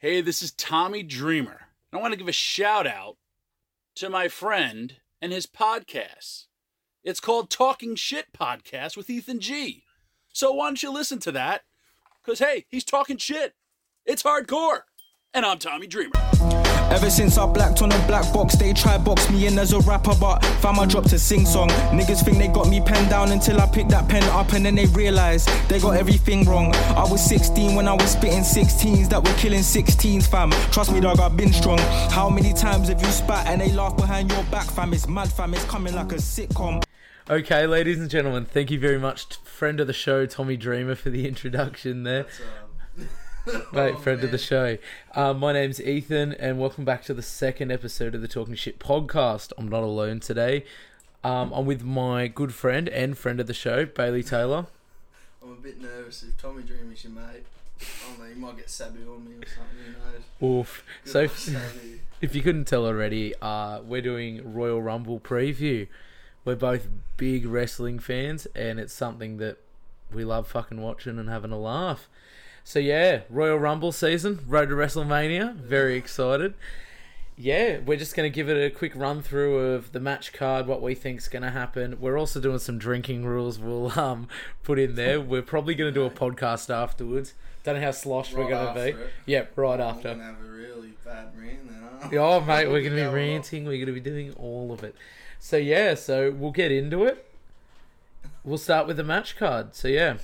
Hey, this is Tommy Dreamer. I want to give a shout out to my friend and his podcast. It's called Talking Shit Podcast with Ethan G. So why don't you listen to that? Because, hey, he's talking shit. It's hardcore. And I'm Tommy Dreamer. Ever since I blacked on a black box, they try box me in as a rapper, but fam, I dropped a sing song. Niggas think they got me penned down until I picked that pen up and then they realize they got everything wrong. I was 16 when I was spitting 16s that were killing 16s, fam. Trust me, dog, I've been strong. How many times have you spat and they laugh behind your back, fam? It's mad, fam. It's coming like a sitcom. Okay, ladies and gentlemen, thank you very much, t- friend of the show, Tommy Dreamer, for the introduction there. Um, Mate, Oh, friend of the show. Um, my name's Ethan, and welcome back to the second episode of the Talking Shit podcast. I'm not alone today. Um, I'm with my good friend and friend of the show, Bailey Taylor. I'm a bit nervous if Tommy Dream is your mate. I don't know, he might get Sabby on me or something, who knows? Oof. Good So, old if you couldn't tell already, uh, we're doing Royal Rumble preview. We're both big wrestling fans, and it's something that we love fucking watching and having a laugh. So yeah, Royal Rumble season, Road to WrestleMania. Very excited. Yeah, we're just gonna give it a quick run through of the match card, what we think's gonna happen. We're also doing some drinking rules. We'll um put in there. We're probably gonna do a podcast afterwards. Don't know how sloshed we're gonna after be. it. Yep, right I'm after. have a really bad rant then? Oh, mate, we're going to be ranting. We're going to be doing all of it. So, yeah, so we'll get into it. We'll start with the match card. So. Yeah,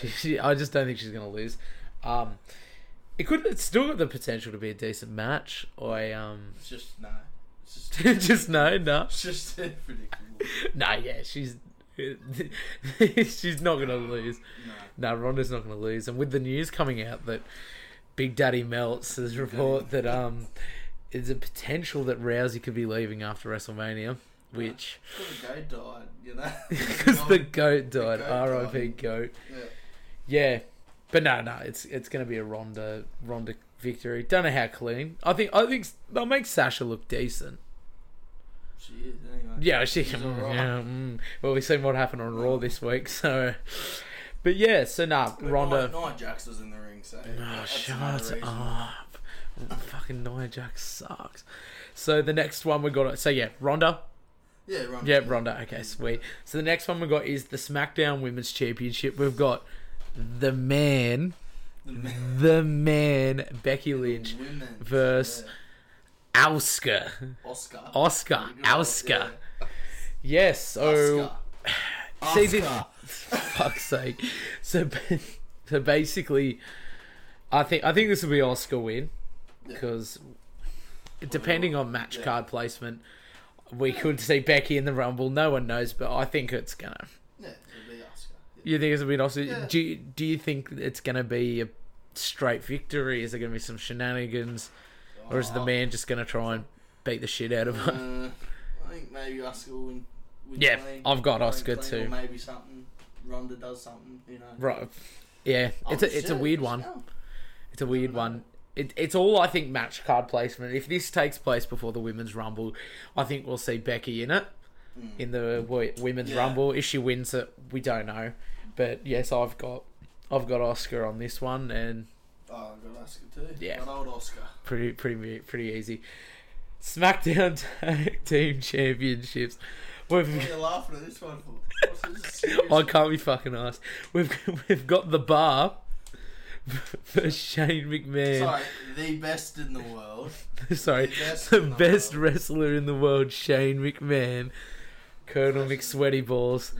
she, she, I just don't think she's going to lose. Um, it could. It's still got the potential to be a decent match. I um, It's just, no. It's just, just no, no, it's just predictable. no. Yeah, she's she's not going to lose. No. No, Ronda's not going to lose. And with the news coming out that Big Daddy Melts has report that um, there's a potential that Rousey could be leaving after WrestleMania, which Because the goat died, you know? because the goat died, R.I.P. Goat. Yeah. Yeah, but no, no, it's it's going to be a Ronda Ronda victory. Don't know how clean. I think I think they'll make Sasha look decent. She is, anyway. Yeah, she. She's alright. yeah, mm. Well, we've seen what happened on Raw this week, so. But yeah, so nah, But Ronda. Nia, Nia Jax was in the ring, so. Oh, shut up. Fucking Nia Jax sucks. So the next one we got. So yeah, Ronda. Yeah, Ronda. Yeah, Ronda. Okay, sweet. So the next one we got is the SmackDown Women's Championship. We've got the man, The man- the man, Becky Lynch, versus. Yeah. Oscar. Oscar. Asuka. yeah. Yes. So Oscar. see this. Fuck's sake. So, so basically, I think I think this will be Oscar win Yeah. because depending on match Yeah. card placement, we could see Becky in the Rumble. No one knows, but I think it's gonna. Yeah, it'll be Oscar. Yeah. You think it's gonna be Oscar? Yeah. Do you, Do you think it's gonna be a straight victory? Is there gonna be some shenanigans, or is the Oh, man just gonna try and beat the shit out of her? Uh, I think maybe Oscar will win. win Yeah, I've got Oscar clean, too. Or maybe something. Ronda does something. You know. Right. Yeah, it's Oh, a it's a shit, weird one. go. It's a weird one. It, it's all I think match card placement. If this takes place before the women's rumble, I think we'll see Becky in it in the wo- women's. Yeah. rumble. If she wins it, we don't know. But yes, I've got I've got Oscar on this one, and Oh, I've got Oscar too. Yeah. Got old Oscar. pretty pretty pretty easy. SmackDown Tag Team Championships. What are We've, you laughing at this one for? This? I can't be fucking asked. We've we've got the bar for Shane McMahon. Sorry, the best in the world. Sorry, The best the best wrestler in the world, Shane McMahon, Colonel McSweaty Balls,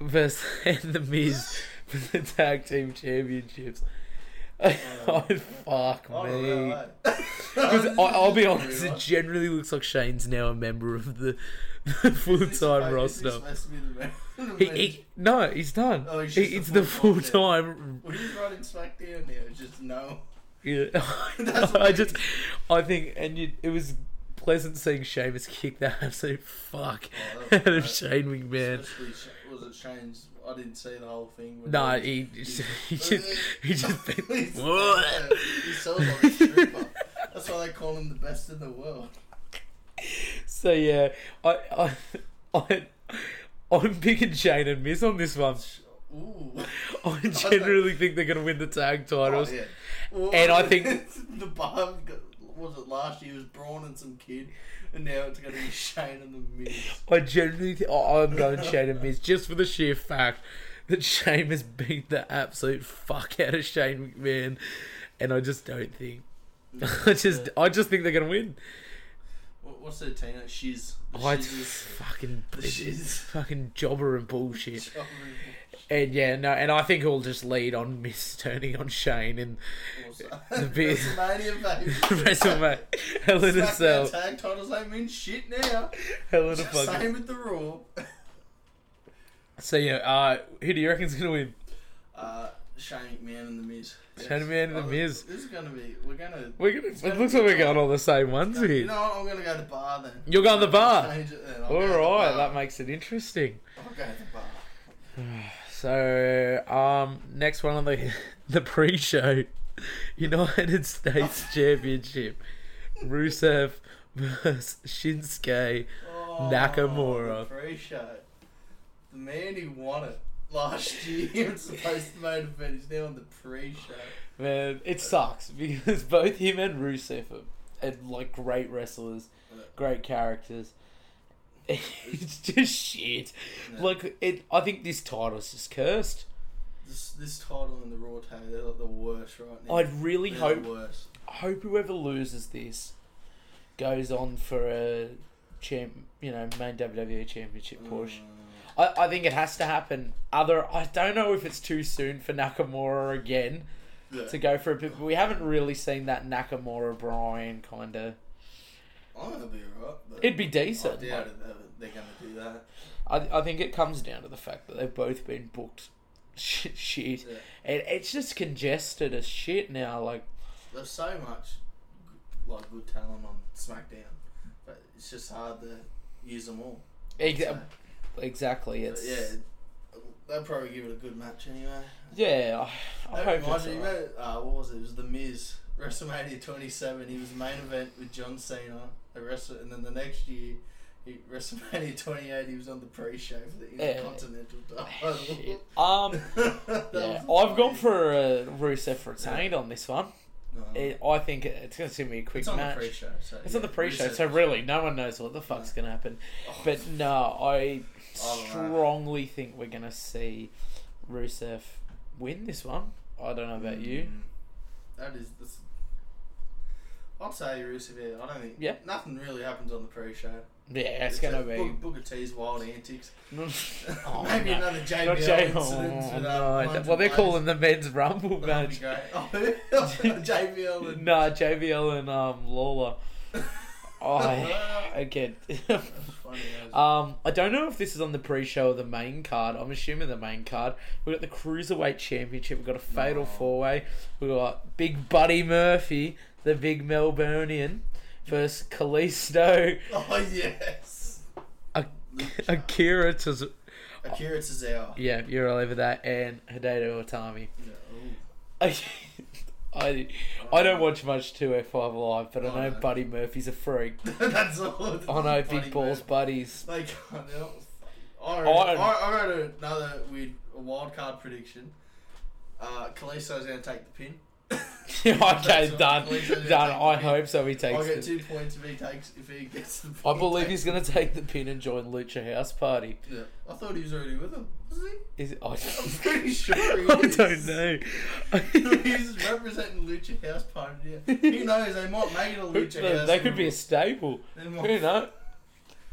versus and the Miz for the tag team championships. oh fuck oh, I me! Because I'll be honest, it generally looks like Shane's now a member of the, the full time roster. to be the man- the He, he, no, he's done. Oh, he's He- it's the full time. Well, he's running SmackDown now. Just no. Yeah. I just. I think, and you, it was pleasant seeing Sheamus kick that absolute fuck Oh, out of. Shane McMahon. Especially, was it Shane's? I didn't see the whole thing. No, he- he, he just, he just, He's- what? he sounds like a stripper. That's why they call him the best in the world. So yeah, I I I I'm picking Shane and Miz on this one. Ooh. I generally think they're gonna win the tag titles. Oh, yeah. Well, And I think- the bar was it last year was Braun and some kid, and now it's going to be Shane and the Miz. I generally think oh, I'm going Shane and Miz just for the sheer fact that Shane has beat the absolute fuck out of Shane McMahon, and I just don't think. I just I just think they're gonna win. What's their team? Shiz. The Oh, it's Shiz fucking The shiz. fucking jobber and bullshit. is- And yeah, no, and I think it'll just lead on Miz turning on Shane and the big- WrestleMania, baby. WrestleMania, Hell in a Cell, tag titles don't mean shit now. Hell in a fucking. Same with the Raw. So yeah, uh, who do you reckon's gonna win? Uh, Shane McMahon and the Miz. Shane McMahon and The Oh, Miz. This is gonna be. We're gonna. We're gonna. It gonna looks like we're going all the same ones You here. know what? I'm gonna go to bar then. You're going the bar. Change it then. I'll All to the right, that makes it interesting. I'll go to the bar. So, um, next one on the the pre-show, United States Championship, Rusev versus Shinsuke. Oh, Nakamura. The pre-show. The man who won it last year was supposed to main event. He's now on the pre-show. Man, it sucks because both him and Rusev are, are like great wrestlers, great characters. It's just shit. Yeah. Like it, I think this title is just cursed. This this title and the Raw tag, they're like the worst right now. I'd really They're hope hope whoever loses this goes on for a champ, you know, main WWE championship push. Mm. I, I think it has to happen. Other, I don't know if it's too soon for Nakamura again Yeah. to go for a bit, but we haven't really seen that Nakamura Bryan kind of. Be but It'd be I decent. doubt it, they're, they're gonna do that. I, I think it comes down to the fact that they've both been booked shit, shit. Yeah. and it's just congested as shit now. Like, There's so much like good talent on SmackDown, but it's just hard to use them all. ex- So, exactly, it's yeah, they'll probably give it a good match anyway. yeah. I, I That hope it's you know, uh, what was it? It was The Miz, WrestleMania 27. He was main event with John Cena, Wrestle- and then the next year, he, WrestleMania 28, he was on the pre-show for the Yeah. Intercontinental title. Um, yeah, I've gone for a Rusev retained on this one. No. I think it's going to be a quick it's on match. the pre-show. So It's yeah, on the pre-show, so really, no one knows what the fuck's going to happen. But no, I I don't know. strongly think we're going to see Rusev win this one. I don't know about you. Mm, That is this. I'd say Rusev. I don't think. Yeah. Nothing really happens on the pre-show. Yeah, it's going to be. Book, Booker T's wild antics. Oh, Maybe no. another Not JBL J- incident. oh, with, no. Well, they're calling the men's rumble That'd match. Oh, JBL and No, JBL and um, Lawler. Oh, I, again. That's funny. as- Um, I don't know if this is on the pre-show or the main card. I'm assuming the main card. We've got the Cruiserweight Championship. We've got a Fatal No. Four-Way. We've got Big Buddy Murphy, the big Melburnian, versus Kalisto, oh yes. Lucha. Akira Taz- Akira Tozawa. Yeah, you're all over that. And Hideo Itami. Yeah. I, I, don't watch much 205 Live, but I Oh, know no. Buddy Murphy's a freak. That's all. I know Big Balls man. Buddies. They can't help. I wrote, I, I wrote another weird a wild card prediction. Uh, Kalisto's going to take the pin. okay, what done. Done. I hope so. He takes. I'll takes get it. two points if he takes if he gets the. I believe he's going to take the pin and join Lucha House Party. Yeah, I thought he was already with them. Was he? Is it, I, I'm pretty sure he I is. don't know. he's representing Lucha House Party. Yeah. Who knows? They might make it a Lucha House. they could be a staple. Who knows?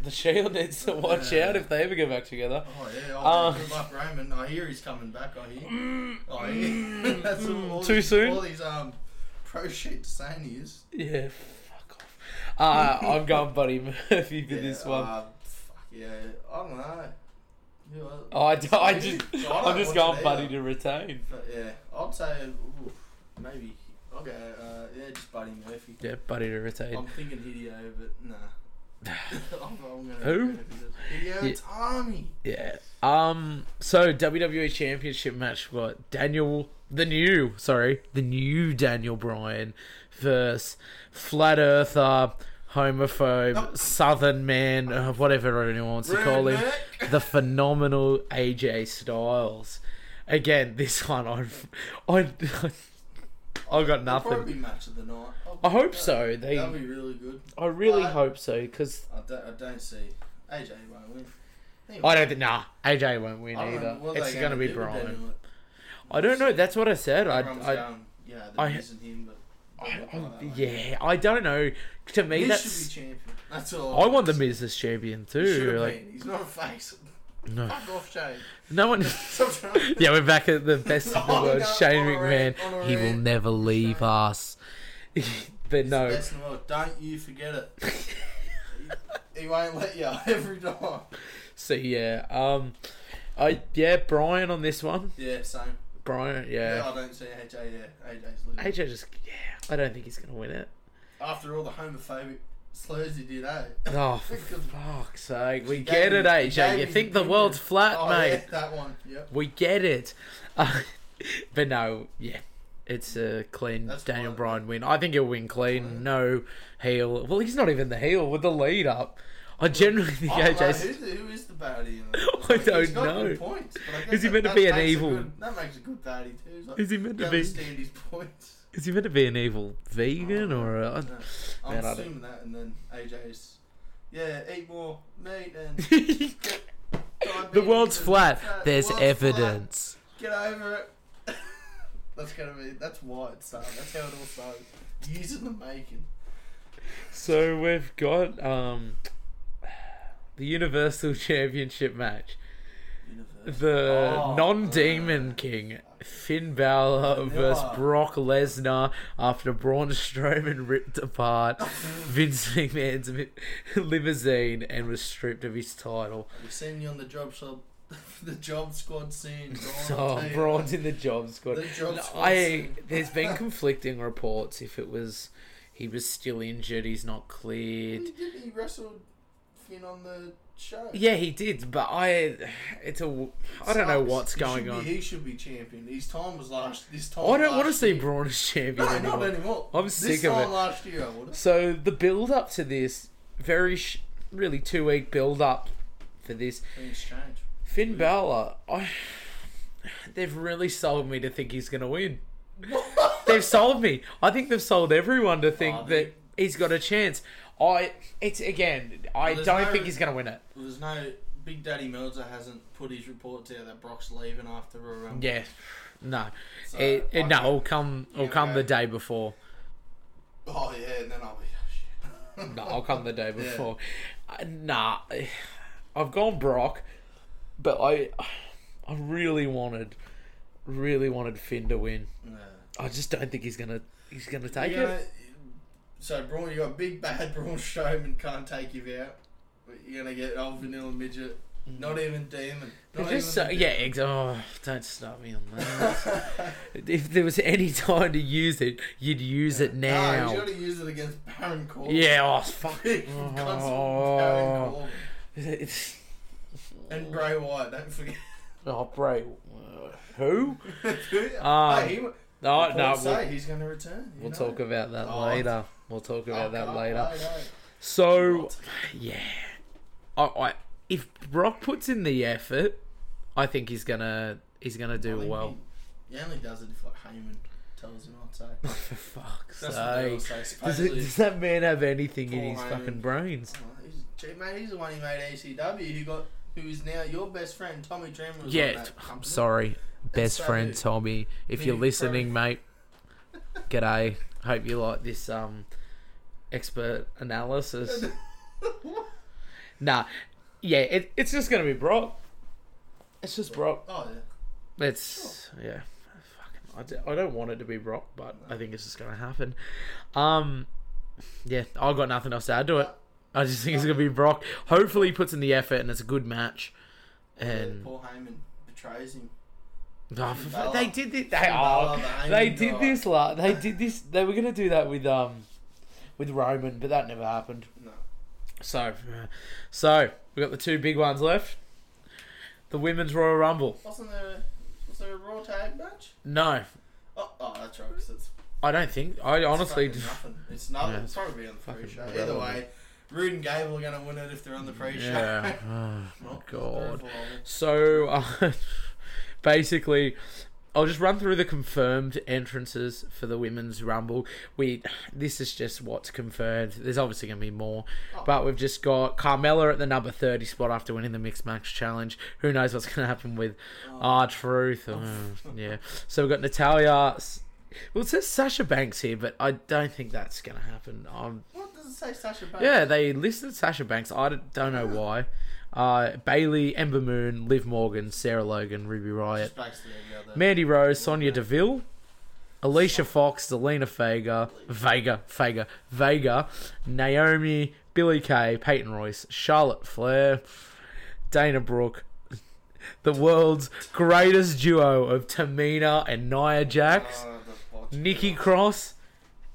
The Shield needs to watch Yeah. out if they ever go back together. Oh yeah, oh, good luck Roman. I hear he's coming back. I hear. I hear. That's all, all Too these, soon? All these um pro shit saying he is. Yeah, fuck off. Uh, I'm going Buddy Murphy for this Yeah, one. Uh, fuck yeah, I don't know. Else? Oh, I, d- I just, I I'm just going Buddy to retain. But yeah, I'd say ooh, maybe. I'll go. Uh, yeah, just Buddy Murphy. Yeah, Buddy to retain. I'm thinking Hideo, but nah. I'm, I'm gonna Who? Yeah. Tommy. Yeah. Um. So WWE Championship match. Got Daniel, the new, sorry, the new Daniel Bryan versus Flat Earther homophobe, Oh. southern man, uh, whatever anyone wants to call him, the phenomenal AJ Styles. Again, this one, I, I, I got It'll nothing. Probably match of the night. I'll I pick hope so. They, That'll be really good. I really But- hope so because I don't, I don't see AJ won't win. He I don't think. Nah, AJ won't win I don't know either. what It's they going to be do with Bryan. Daniel. I don't know. That's what I said. I, Everyone's I, going, you know, the I- Miz him, but I, don't I- oh, like that, mate. yeah, I don't know. To me, Miz that's. should be champion. That's all. I want the say. Miz as champion He should too. have Like, been. He's not a face. no, Fuck off, Shane. No one. Yeah, we're back at the best of the world. no, Shane on a McMahon. a He will never leave us. but no, the best in the world. Don't you forget it. he, he won't let you every time. so yeah, um, I yeah, Bryan on this one. Yeah, same. Bryan, Yeah, yeah. I don't see AJ. Yeah, AJ's losing. AJ just yeah, I don't think he's gonna win it. After all the homophobic slurs he did, eh? Oh, for fuck's sake, we get it, AJ. You think the world's flat, Oh, mate? yeah, that one. Yep. We get it. Uh, but no, yeah. It's a clean That's Daniel fine. Bryan win. I think he'll win clean. Fine. No heel. Well, he's not even the heel with the lead up. I generally think don't AJ's. who is the baddie? In? I don't know. Good points, but I Is he that- meant to be an evil- good- that makes a good baddie too. Like, Is he meant to be? understand his points. Is he meant to be an evil vegan or? A, No, I'm Man, assuming that, and then AJ's. Yeah, eat more meat and the world's and flat. fat. There's World's flat. evidence. Get over it. that's gonna be. That's why it started. That's how it all started. In the making. So we've got um the Universal Championship match. Universe. The Oh, non-demon uh, king Finn Balor versus Brock Lesnar after Braun Strowman ripped apart Vince McMahon's limousine and was stripped of his title. We've seen you on the job shop, the job squad scene. Braun, So I'll tell you Braun's in the job squad. The job squad I scene. there's been conflicting reports if it was he was still injured, he's not He cleared. did. He wrestled Finn on the show. Yeah, he did, but I it's a I don't know what's He going should on. Be, he should be champion. His time was last. This time. I don't want to see. Braun as champion No, anymore. not anymore. I'm this sick of it. last year, I would. So the build up to this, very sh- really two week build up for this. Things change. Finn Balor, I they've really sold me to think he's gonna win. they've sold me. I think they've sold everyone to think Oh, that he's got a chance. I it's again, I there's don't no- think he's gonna win it. There's no Big Daddy Meltzer hasn't put his reports out that Brock's leaving after a run. Yeah, no, So, it, it, I no, it'll come, it'll Yeah, come the day before. Oh yeah, and then I'll be. Oh, shit. No, I'll come the day before. Uh, nah, I've gone Brock, but I, I really wanted, really wanted Finn to win. Yeah. I just don't think he's gonna, he's gonna take You're gonna- it. So Braun, you got big bad Braun Strowman can't take you out. You're gonna get old vanilla midget. Not even demon. Not just so, even yeah, ex- oh, don't start me on that. if there was any time to use it, you'd use it No, now. you gotta use it against Baron Corbin. yeah, oh fuck. Oh. It's, And Bray Wyatt, don't forget. oh, Bray. uh, Who? um, hey, he, No, no, no. say We'll, he's gonna return. we'll know. talk about that Oh. later. We'll talk about that can't later. So, yeah, I, I if Brock puts in the effort, I think he's gonna he's gonna do think well. He, he only does it if like Heyman tells him not to. For fuck's That's what they all sake. say. Does, it, does that man have anything in his Heyman. fucking brains? Oh, he's, gee, mate, he's the one who made ECW. Who got who is now your best friend, Tommy Dreamer. Yeah, I'm sorry, best so friend. Tommy. If you're listening, mate, g'day. Hope you like this um expert analysis. nah, yeah, it, it's just gonna be Brock. It's just Brock. Oh yeah. It's yeah. Fucking, I, I don't want it to be Brock, but I think it's just gonna happen. Um, yeah, I've got nothing else to add to it. I just think it's gonna be Brock. Hopefully, he puts in the effort and it's a good match. And Paul Heyman betrays him. Oh, Finn for- Balor. they did this. They, oh, they did this. La- they did this. They were gonna do that with um, with Roman, but that never happened. No. So, so we got the two big ones left. The women's Royal Rumble. Wasn't there? Was there a Raw tag match? No, Oh, oh that's right. Because it's I don't think. I honestly. It's fucking nothing. It's nothing. Yeah, it's it's probably on the pre-show. Either irrelevant. way, Roode and Gable are going to win it if they're on the pre-show. Yeah. Oh, my God. So, uh, basically, I'll just run through the confirmed entrances for the women's rumble. We this is just what's confirmed. There's obviously going to be more, Oh. but we've just got Carmella at the number thirty spot after winning the mixed match challenge. Who knows what's going to happen with R Truth? Uh, yeah. So we've got Natalya. Well, it says Sasha Banks here, but I don't think that's going to happen. Um, What does it say, Sasha Banks? yeah, they listed Sasha Banks. I don't know why. Uh, Bayley, Ember Moon, Liv Morgan, Sarah Logan, Ruby Riott, Just basically every other. Mandy Rose, Sonya Deville, Alicia Fox, Zelina Vega, Vega, Vega, Vega, Naomi, Billie Kay, Peyton Royce, Charlotte Flair, Dana Brooke, the world's greatest duo of Tamina and Nia Jax, Oh. Nikki Cross,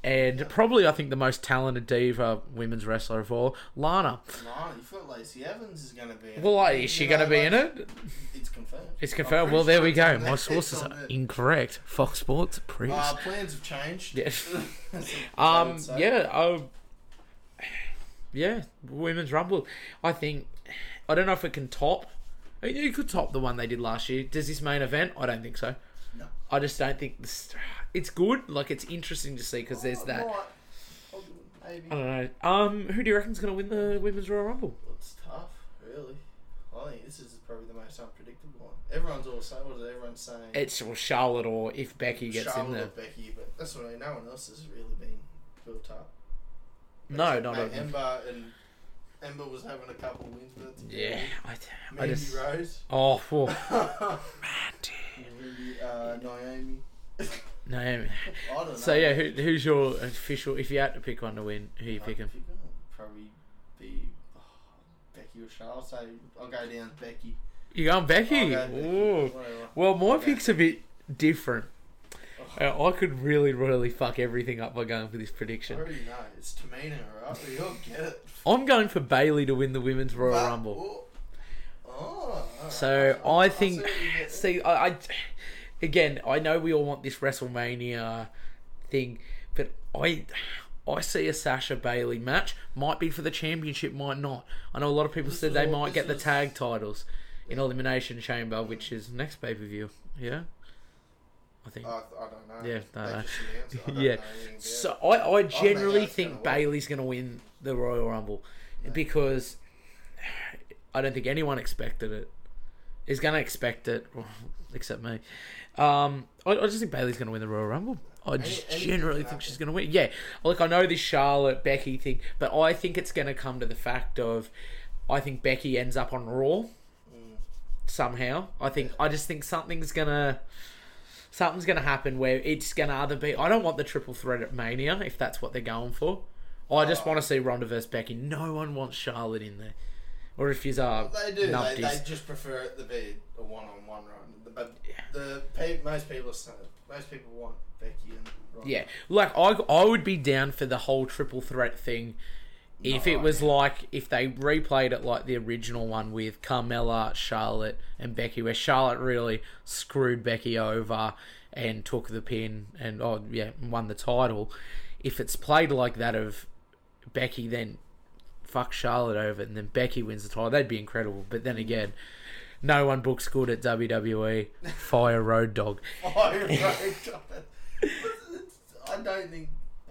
and probably I think the most talented diva women's wrestler of all, Lana. Lana, you feel Lacey Evans is going to be in Well, it. like, is she going to be in it? It's confirmed. It's confirmed. Well, there sure we go. My sources are there. incorrect. Fox Sports, please. Uh, plans have changed. Yeah. That's what I Um. Yeah. Oh. Yeah. Women's Rumble. I think. I don't know if it can top. I mean, You could top the one they did last year. Does this main event? I don't think so. I just don't think this. It's good. Like it's interesting to see because there's Oh, that. I'll do it, Maybe. I don't know. Um. Who do you reckon's going to win the women's Royal Rumble? It's tough, really. I think this is probably the most unpredictable one. Everyone's all saying, what is everyone saying? It's well, Charlotte or if Becky gets Charlotte in there. or Becky, but that's what I mean. No one else has really been built up. No, not mate, Ember and Ember was having a couple of wins it. Yeah. I, I Mandy just. Rose. Oh, well, Mandy. Uh, Naomi. Naomi. I don't know. So yeah, who, who's your official? If you had to pick one to win, who you I'd picking? pick one. Probably be oh, Becky or Charlotte. So I'll go down Becky. You going Becky? I'll go Becky. Ooh. Whatever. Well, my Okay. pick's a bit different. I could really, really fuck everything up by going for this I prediction. already know. It's Tamina, right? All get it. I'm going for Bayley to win the women's Royal But- Rumble. Oh, oh, alright. So I'll- I I'll think, see you get. see, I, I, again, I know we all want this WrestleMania thing, but I, I see a Sasha Bayley match. Might be for the championship, might not. I know a lot of people This said they might get the tag titles in Elimination Chamber, which is next pay per view. Yeah, I think. I, I don't know. Yeah, no, no. just. I don't yeah. know So. I, I generally think gonna. Bayley's going to win the Royal Rumble because I don't think anyone expected it. Is going to expect it, well, except me. Um, I, I just think Bayley's going to win the Royal Rumble. I just generally think she's going to win. Yeah, like I know this Charlotte Becky thing, but I think it's going to come to the fact of I think Becky ends up on Raw Mm. somehow. I think I just think something's gonna something's gonna happen where it's gonna either be I don't want the triple threat at Mania if that's what they're going for. I just Oh. want to see Ronda versus Becky. No one wants Charlotte in there. Or if he's uh They do. They, they just prefer it to be a one-on-one run. But the pe- most people most people want Becky and Ronda. Yeah, like I, I would be down for the whole triple threat thing if it was like if they replayed it like the original one with Carmella, Charlotte, and Becky, where Charlotte really screwed Becky over and took the pin and oh yeah won the title. If it's played like that of Becky, then fuck Charlotte over and then Becky wins the title, that'd be incredible. But then again. No one books good at WWE. Fire Road Dog. Right, got it. I don't think.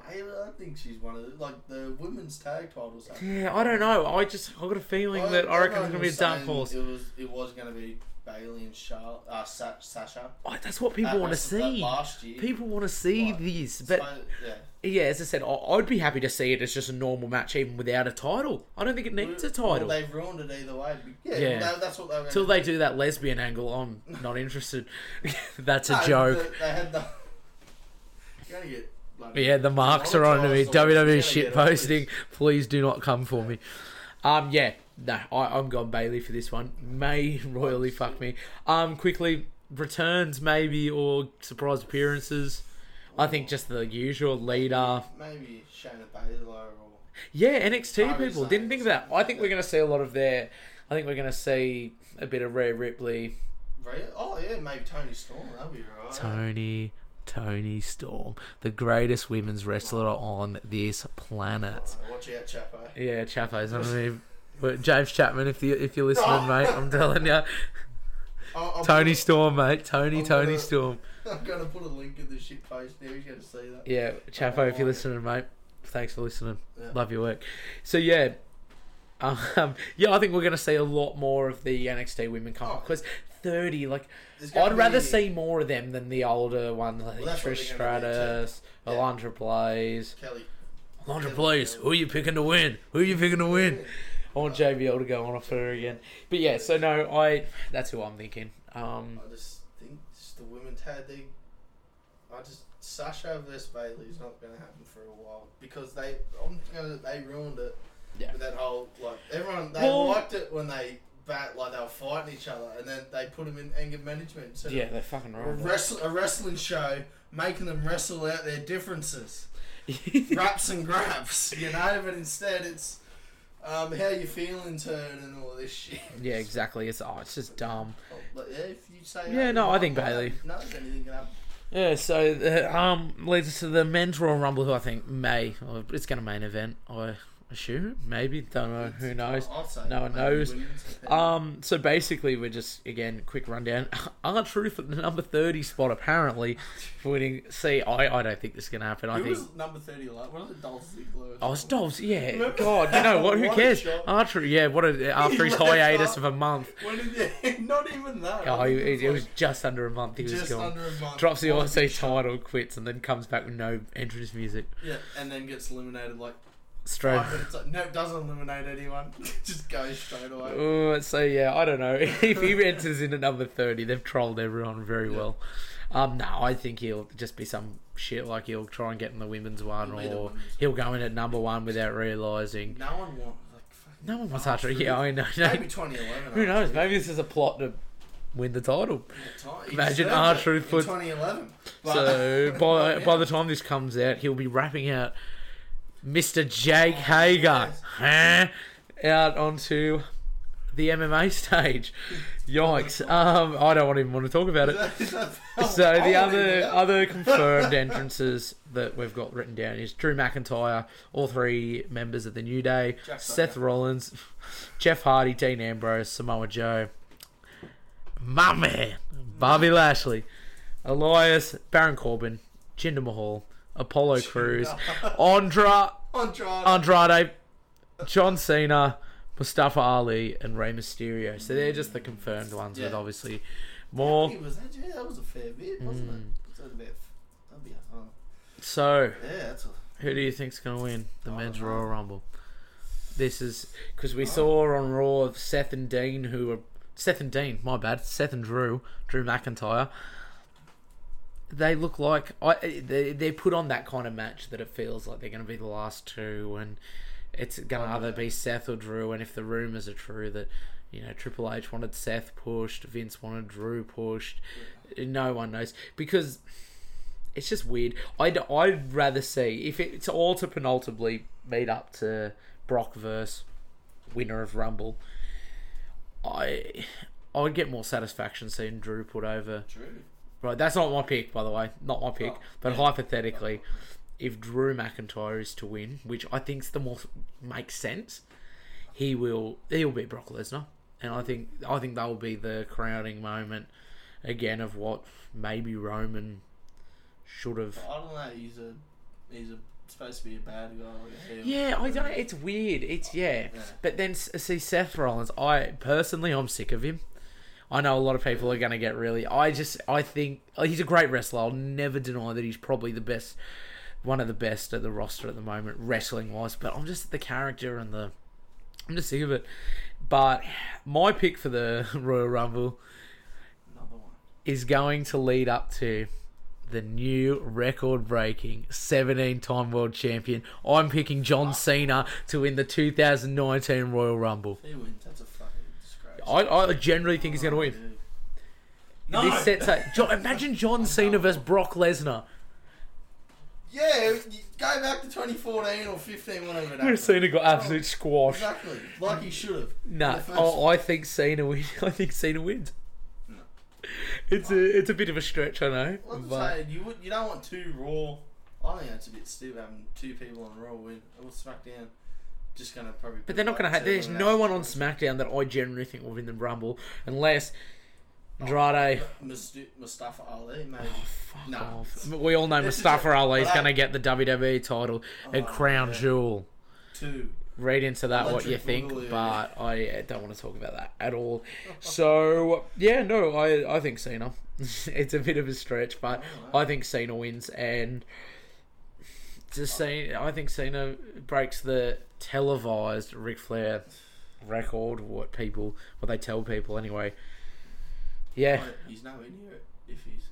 I think she's one of the, like the women's tag titles. Yeah, I don't know. I just I got a feeling that I reckon it's gonna be a dark horse. It was. It was going to be Bayley and Charlotte, uh, Sa- Sasha. Oh, that's what people want to see. Last year. People want to see Right. this, but So, yeah. yeah, as I said, I- I'd be happy to see it as just a normal match, even without a title. I don't think it needs a Well, title. they've ruined it either way. Yeah, Yeah. That, that's what they were. Until they do that lesbian angle, I'm not interested. That's a No, joke. the- they had the. You're gonna get. But yeah, the marks are on to me. WWE shit get all this. posting. Please do not come for me. Um, yeah, no, I, I'm gone Bayley for this one. May royally fuck me. Um, quickly returns maybe or surprise appearances. I think just the usual leader. Maybe Shayna Baszler or. Yeah, NXT people didn't think of that. I think we're going to see a lot of their. I think we're going to see a bit of Rhea Ripley, Rhea? Oh yeah, maybe Toni Storm. That'd be right. Toni Toni Storm, the greatest women's wrestler on this planet. Watch out, Chapo. Yeah, Chapo's on me. But James Chapman, if you if you're listening, mate, I'm telling you, I'll Toni Storm, mate, Toni I'm Toni gonna- Storm. I'm gonna put a link in the shit post now. He's gonna see that. Yeah, Chapo, if you're listening, mate, thanks for listening. Yeah. Love your work. So yeah, um, yeah, I think we're gonna see a lot more of the NXT women come Oh. up because thirty, like, There's gonna I'd rather see more of them than the older ones like Well, that's what Trish they're gonna do, too. Stratus, Yeah. Alundra Blayze. Kelly. Alundra Blayze, who are you picking to win? Who are you picking to win? I want JBL to go on for her again. But yeah, so no, I that's who I'm thinking. Um, I just think the women tag they I just Sasha versus Bayley is not going to happen for a while because they I'm gonna they ruined it Yeah. with that whole like everyone they Well- liked it when they bat like they were fighting each other and then they put them in anger management instead yeah, they're fucking a, right. wrestle, a wrestling show making them wrestle out their differences raps and grabs you know but instead it's um, how you feeling turn and all this shit yeah, exactly. It's oh, it's just dumb. Oh, but yeah, if you say Yeah, no, I think Bayley. No, anything can happen. Yeah, so the, um leads us to the men's Royal Rumble, who I think may or it's going to main event. I assume, maybe, don't know, who knows. No one knows. Um, so basically, we're just again quick rundown. R Truth at the number thirty spot apparently for winning. See, I, I don't think this is gonna happen. I Who think was number thirty? Like, what are the Dolph Ziggler? oh, it's Dobbs. Yeah, God, you know what? Who What a cares? shot. Archer, yeah. What a, after his left hiatus up. of a month. When did not even that. Oh, he, it, it was just under a month. He was just gone. under a month. Drops the What a OC big title, quits, and then comes back with no entrance music. Yeah, and then gets eliminated like Straight. five minutes. Like, no, doesn't eliminate anyone. just goes straight away. Oh, so yeah, I don't know. if he enters in at number thirty, they've trolled everyone very Yeah. well. Um, no, I think he'll just be some shit like he'll try and get in the women's one, He'll or women's he'll go in at number one without realizing. No one wants like. No one wants Archer. Yeah, I know. no. Maybe 2011. Who knows? Maybe this is a plot to win the title. Imagine Archer it put- 2011. But- So by Yeah. by the time this comes out, he'll be wrapping out Mr. Jake Hager huh, out onto the MMA stage. Yikes! Um, I don't even want to talk about it. So the other other confirmed entrances that we've got written down is Drew McIntyre, all three members of the New Day, Jack Seth Tucker. Rollins, Jeff Hardy, Dean Ambrose, Samoa Joe, my man Bobby Lashley, Elias, Baron Corbin, Jinder Mahal, Apollo Crews, Andra Andrade. Andrade, John Cena, Mustafa Ali, and Rey Mysterio. So they're just the confirmed ones with obviously more. He was that, yeah, that was a fair bit, wasn't Mm. it? Was that a bit? That'd be a fun. So Yeah, that's a. who do you think's going to win the men's. Royal Rumble? This is because we Oh. saw on Raw of Seth and Dean, who were Seth and Dean. My bad, Seth and Drew, Drew McIntyre. They look like I they they put on that kind of match that it feels like they're going to be the last two, and it's going to either be Seth or Drew. And if the rumors are true that you know Triple H wanted Seth pushed, Vince wanted Drew pushed, no one knows because it's just weird. I'd I'd rather see if it's all to penultimately meet up to Brock versus winner of Rumble. I I would get more satisfaction seeing Drew put over. True. Right, that's not my pick, by the way, not my pick. Oh, but yeah. hypothetically, if Drew McIntyre is to win, which I think's the more makes sense, he will he'll beat Brock Lesnar, and I think I think that will be the crowning moment again of what maybe Roman should have. I don't know. He's a he's a supposed to be a bad guy. Like a. Yeah, I don't. It's weird. It's yeah. Yeah. But then see Seth Rollins. I personally, I'm sick of him. I know a lot of people are going to get really. I just, I think oh, he's a great wrestler. I'll never deny that he's probably the best, one of the best at the roster at the moment, wrestling wise. But I'm just the character and the, I'm just sick of it. But my pick for the Royal Rumble one. is going to lead up to the new record breaking 17 time world champion. I'm picking John ah. Cena to win the 2019 Royal Rumble. He wins, that's a. I, I generally think he's going to win. No. This sets up. Jo- imagine John Cena versus Brock Lesnar. Yeah, go back to 2014 or 15, whatever it happened. Cena got absolute oh, squash. Exactly, like he should have. Nah, first- I, think Cena wins. I think Cena wins. It's a it's a bit of a stretch, I know. Well, but- saying you would, you don't want two Raw. I think that's a bit stupid having two people on Raw win. Or SmackDown. Just gonna probably. But they're not going to have. There's no one on SmackDown that I generally think will win the Rumble unless Andrade. Oh, Mustu- Mustafa Ali, maybe. Oh, fuck No. off. We all know Mustafa Ali is going to get the WWE title and Oh, crown yeah. jewel. Two. Read into that what you think, Boogaloo. but I don't want to talk about that at all. So yeah, no, I I think Cena. it's a bit of a stretch, but I think Cena wins, and just saying, I think Cena breaks the televised Ric Flair record. What people, what they tell people anyway. Yeah, he's nowhere in here if he's.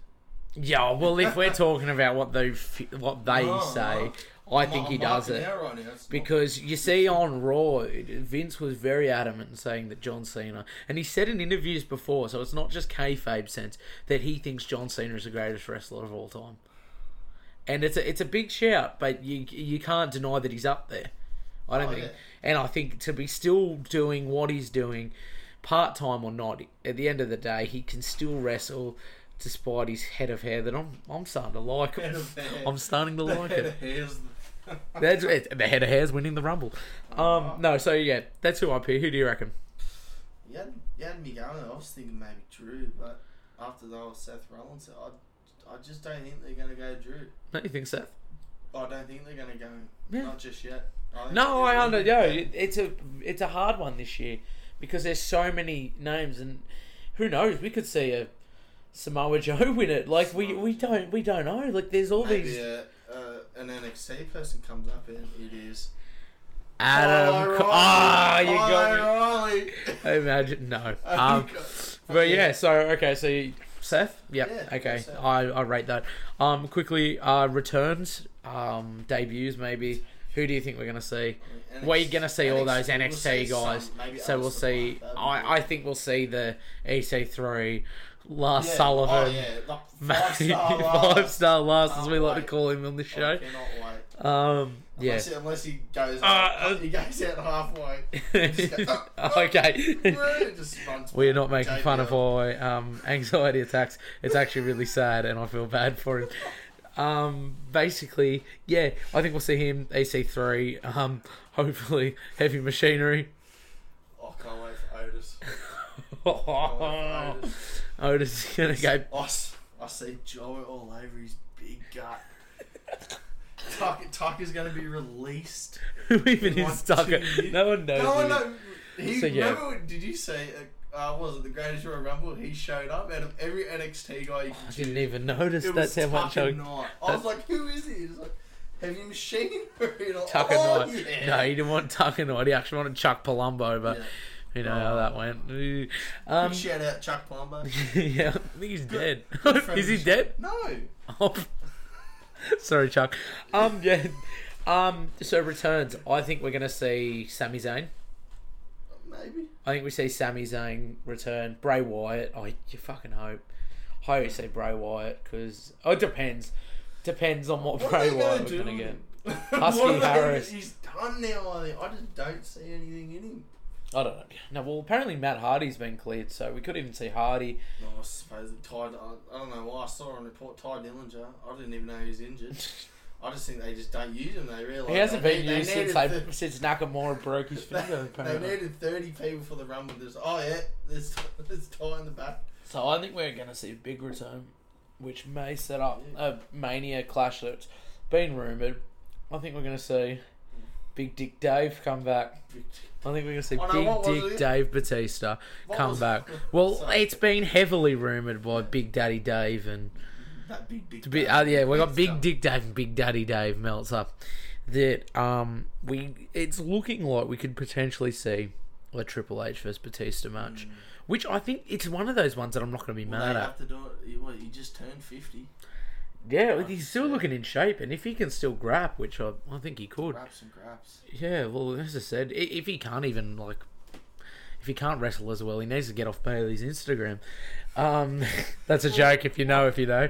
yeah. Well, if we're talking about what they what they No, say, no. I I'm- think he does it. right now. Not- Because you see on Raw, Vince was very adamant in saying that John Cena, and he said in interviews before, so it's not just kayfabe sense that he thinks John Cena is the greatest wrestler of all time. And it's a it's a big shout, but you you can't deny that he's up there. I don't Oh, think, yeah. and I think to be still doing what he's doing, part time or not, at the end of the day, he can still wrestle. Despite his head of hair, that I'm I'm starting to like. Head of hair. I'm starting to The like it. hair's- That's it. The head of hair's winning the rumble. Um, no, so yeah, that's who I pick. Who do you reckon? You had, you had me going. I was thinking maybe Drew, but after that was Seth Rollins, I, I just don't think they're going to go Drew. Don't you think, Seth? I don't think they're going to go. Yeah. Not just yet. I No, I under. Yo, it's a it's a hard one this year because there's so many names, and who knows? We could see a Samoa Joe win it. Like we we don't we don't know. Like there's all Maybe these a, uh, an NXT person comes up and it is. Adam. Ah, you got me. Imagine no. Um, But yeah, so okay, so you, Seth, yep, Yeah, okay, Seth. I, I rate that. Um, quickly, uh, returns, um, debuts, maybe. Who do you think we're gonna see? We're gonna see all those we'll NXT guys, some, so we'll see. Black, that'd be I, I think we'll see the EC3, Lars Yeah, Sullivan, Oh, yeah. Five star. Lars, as we like to call him on the show. Um. Unless, he, unless he goes, Uh, out, uh, he goes out halfway. Just go, okay. We're not making fun of JBL. our um, anxiety attacks. It's actually really sad, and I feel bad for him. Um, basically, yeah, I think we'll see him EC3. Um, hopefully, heavy machinery. Oh, can't wait for Otis. Can't wait for Otis. Otis is gonna go. I see Joe all over his big gut. Tucker, Tucker's going to be released. Who even is one, Tucker? No one knows. No, no. He, So, yeah. Remember, did you say, uh, uh, was it the Greatest Royal Rumble? He showed up out of every NXT guy you I could didn't choose. even notice. It That's how much Tucker I. Knight. I was like, who is he? He's like, Heavy Machine? You're like, Tucker oh, Knight. Yeah. No, he didn't want Tucker Knight. He actually wanted Chuck Palumbo, but Yeah. you know how that went. Um, Big shout out Chuck Palumbo. yeah, I think he's dead. Good is he dead? No. Oh, sorry, Chuck. Um, yeah. Um, so returns. I think we're gonna see Sami Zayn. Maybe. I think we see Sami Zayn return. Bray Wyatt. Oh, you fucking hope. I hope you see Bray Wyatt because oh, it depends. Depends on what, What Bray Wyatt we're do? gonna get. Husky Harris. He's done now. I think. I just don't see anything in him. I don't know. No, well, apparently Matt Hardy's been cleared, so we could even see Hardy. No, I suppose tied. I, don't know why I saw on report Tye Dillinger. I didn't even know he was injured. I just think they just don't use him. They realise He hasn't they, been they used since they, th- since Nakamura broke his they, finger. they Apparently. needed thirty people for the Rumble. There's oh yeah, there's there's Ty in the back. So I think we're going to see a big return, which may set up a Mania clash that's been rumoured. I think we're going to see Big Dick Dave come back. I think we're going to see Oh, no, Big Dick? Dave Batista What come back. Well, Sorry. it's been heavily rumoured by Big Daddy Dave and That big big. to be, guy. uh, yeah, we got Big stuff. Dick Dave and Big Daddy Dave melts up. That um we it's looking like we could potentially see a Triple H versus Batista match, which I think it's one of those ones that I'm not going to be Mm. Well, mad at. have to do it. What, he just turned fifty. Yeah, he's still looking in shape, and if he can still grab, which I, I think he could. Graps and graps. Yeah, well, as I said, i- if he can't even like, if he can't wrestle as well, he needs to get off Bailey's Instagram. Um, that's a joke if you know, if you know.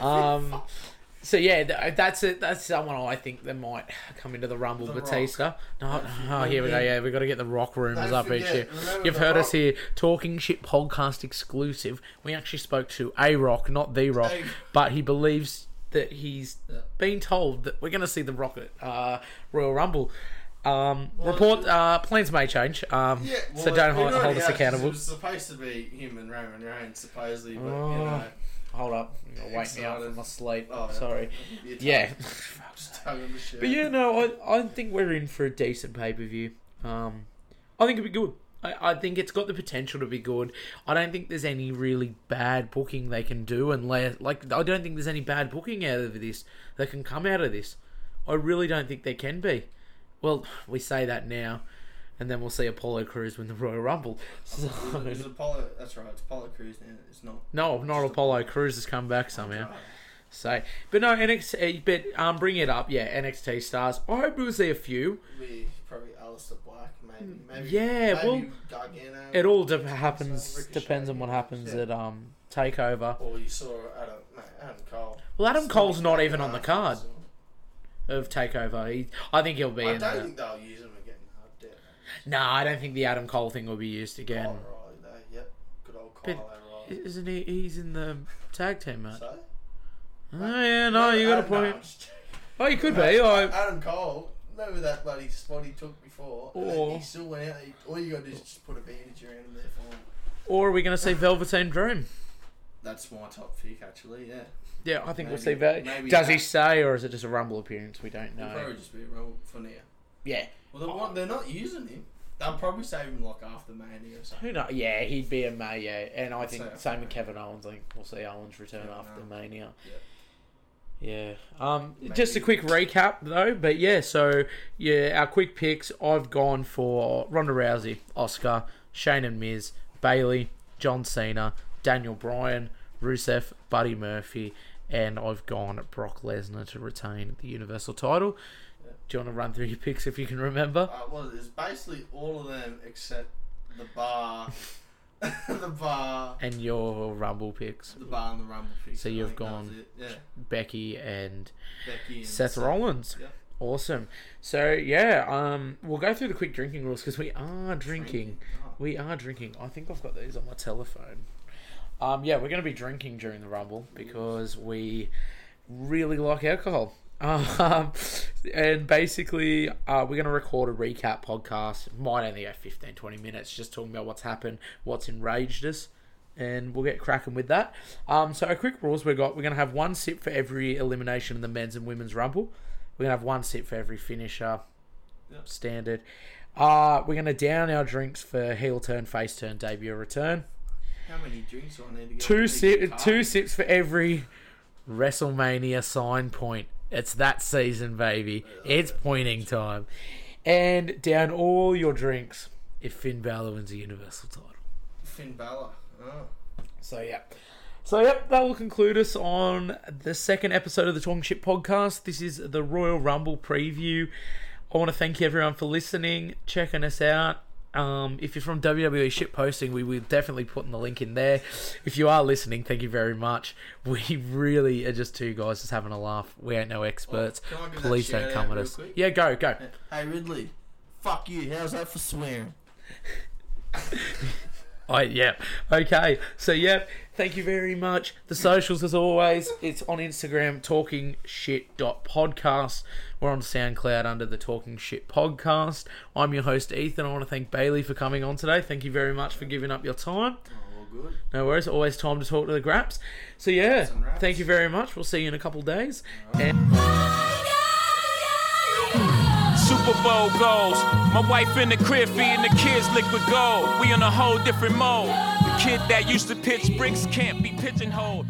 Um, So yeah, that's it. That's someone I think that might come into the Rumble. The Batista. No, oh, Rock. here we go. Yeah, we got to get the Rock rumors Don't up each year. You've heard us here talking shit podcast exclusive. We actually spoke to a Rock, not the Rock, A- but he believes that he's Yeah. been told that we're going to see the Rock at uh, Royal Rumble. Um, Well, report uh, plans may change, um, Yeah, so don't hold, hold us accountable. It was supposed to be him and Roman Reigns, supposedly, but Oh. you know, Hold up, you're wake me up from my sleep. Oh. Sorry. Yeah. Just tugging the shit. But yeah, no, I, I think we're in for a decent pay per view. Um, I think it'll be good. I, I think it's got the potential to be good. I don't think there's any really bad booking they can do, and like I don't think there's any bad booking out of this that can come out of this. I really don't think there can be. Well, we say that now, and then we'll see Apollo Crews win the Royal Rumble. So, It's Apollo. That's right. It's Apollo Crews now. It's not. no, not Apollo Crews has come back somehow. So, but no, NXT. But um, bring it up, yeah. NXT stars. I hope we'll see a few. We probably Aleister Black, maybe. maybe Yeah, maybe well, Gargano. It all de- happens Ricochet, depends on what happens yeah. at um Takeover. Or you saw Adam, no, Adam Cole. Well, Adam Still Cole's not even on the card of Takeover. He, I think he'll be I in don't the. think they'll use him again. I No, I don't think the Adam Cole thing will be used again. Kyle O'Reilly, though. Yep. Good old Kyle But- O'Reilly. Isn't he? He's in the tag team, mate. So? Oh yeah, no, you got a Adam- point. no, just- Oh, you could be. I, Adam Cole. Remember that bloody spot he took before? And then Or- he still went out. He, all you got to do is just put a bandage around him there for him. or are we going to see Velveteen Dream? That's my top pick, actually. Yeah. Yeah, I think we'll Maybe- see that. maybe Does he that. stay, or is it just a Rumble appearance? We don't know. probably just be a role for now. Yeah, Well, they want, they're not using him. They'll probably save him like after Mania or something. who knows? Yeah, he'd be a May. Yeah, and I I'd think same after with Kevin Owens. I think we'll see Owens return after Owens. Mania. Yep. Yeah. Um, just a quick recap though, but yeah, so yeah, our quick picks. I've gone for Ronda Rousey, Asuka, Shane and Miz, Bayley, John Cena, Daniel Bryan, Rusev, Buddy Murphy, and I've gone Brock Lesnar to retain the Universal title. Do you want to run through your picks if you can remember? Uh, well, it's basically all of them except the bar, the bar, And your Rumble picks, the bar and the Rumble picks. So I you've gone- Yeah. Becky and Becky and Seth Rollins. Yep. Awesome. So yeah, um, we'll go through the quick drinking rules because we are drinking. Oh. We are drinking. I think I've got these on my telephone. Um, yeah, we're going to be drinking during the Rumble because we really like alcohol. Um, and basically, uh, we're going to record a recap podcast. Might only go 15, 20 minutes, just talking about what's happened, what's enraged us, and we'll get cracking with that. Um, so, our quick rules we've got we're going to have one sip for every elimination in the men's and women's Rumble. We're going to have one sip for every finisher, Yep. standard. Uh, we're going to down our drinks for heel turn, face turn, debut, return. How many drinks do I need to get? Two si- two sips for every WrestleMania sign point. It's that season, baby. It's pointing time. And down all your drinks if Finn Balor wins a Universal title. Finn Balor. Oh. So yeah. So yep, that will conclude us on the second episode of the Talking Shit podcast. This is the Royal Rumble preview. I want to thank everyone for listening, checking us out. Um, if you're from WWE Shit Posting, we will definitely put in the link in there. If you are listening, thank you very much. We really are just two guys just having a laugh. We ain't no experts. I Please don't come at us. quick? Yeah, go, go. Hey Ridley, fuck you. How's that for swearing? Oh yeah. Okay. So yep. Thank you very much. The socials, as always, it's on Instagram, talking shit podcast. We're on SoundCloud under the Talking Shit podcast. I'm your host Ethan. I want to thank Bailey for coming on today. Thank you very much for giving up your time. Oh, all good. No worries. Always time to talk to the Graps. So yeah. Thank you very much. We'll see you in a couple days. And- Super Bowl goals. My wife in the crib feeding the kids liquid gold. We in a whole different mode. Kid that used to pitch bricks can't be pigeonholed.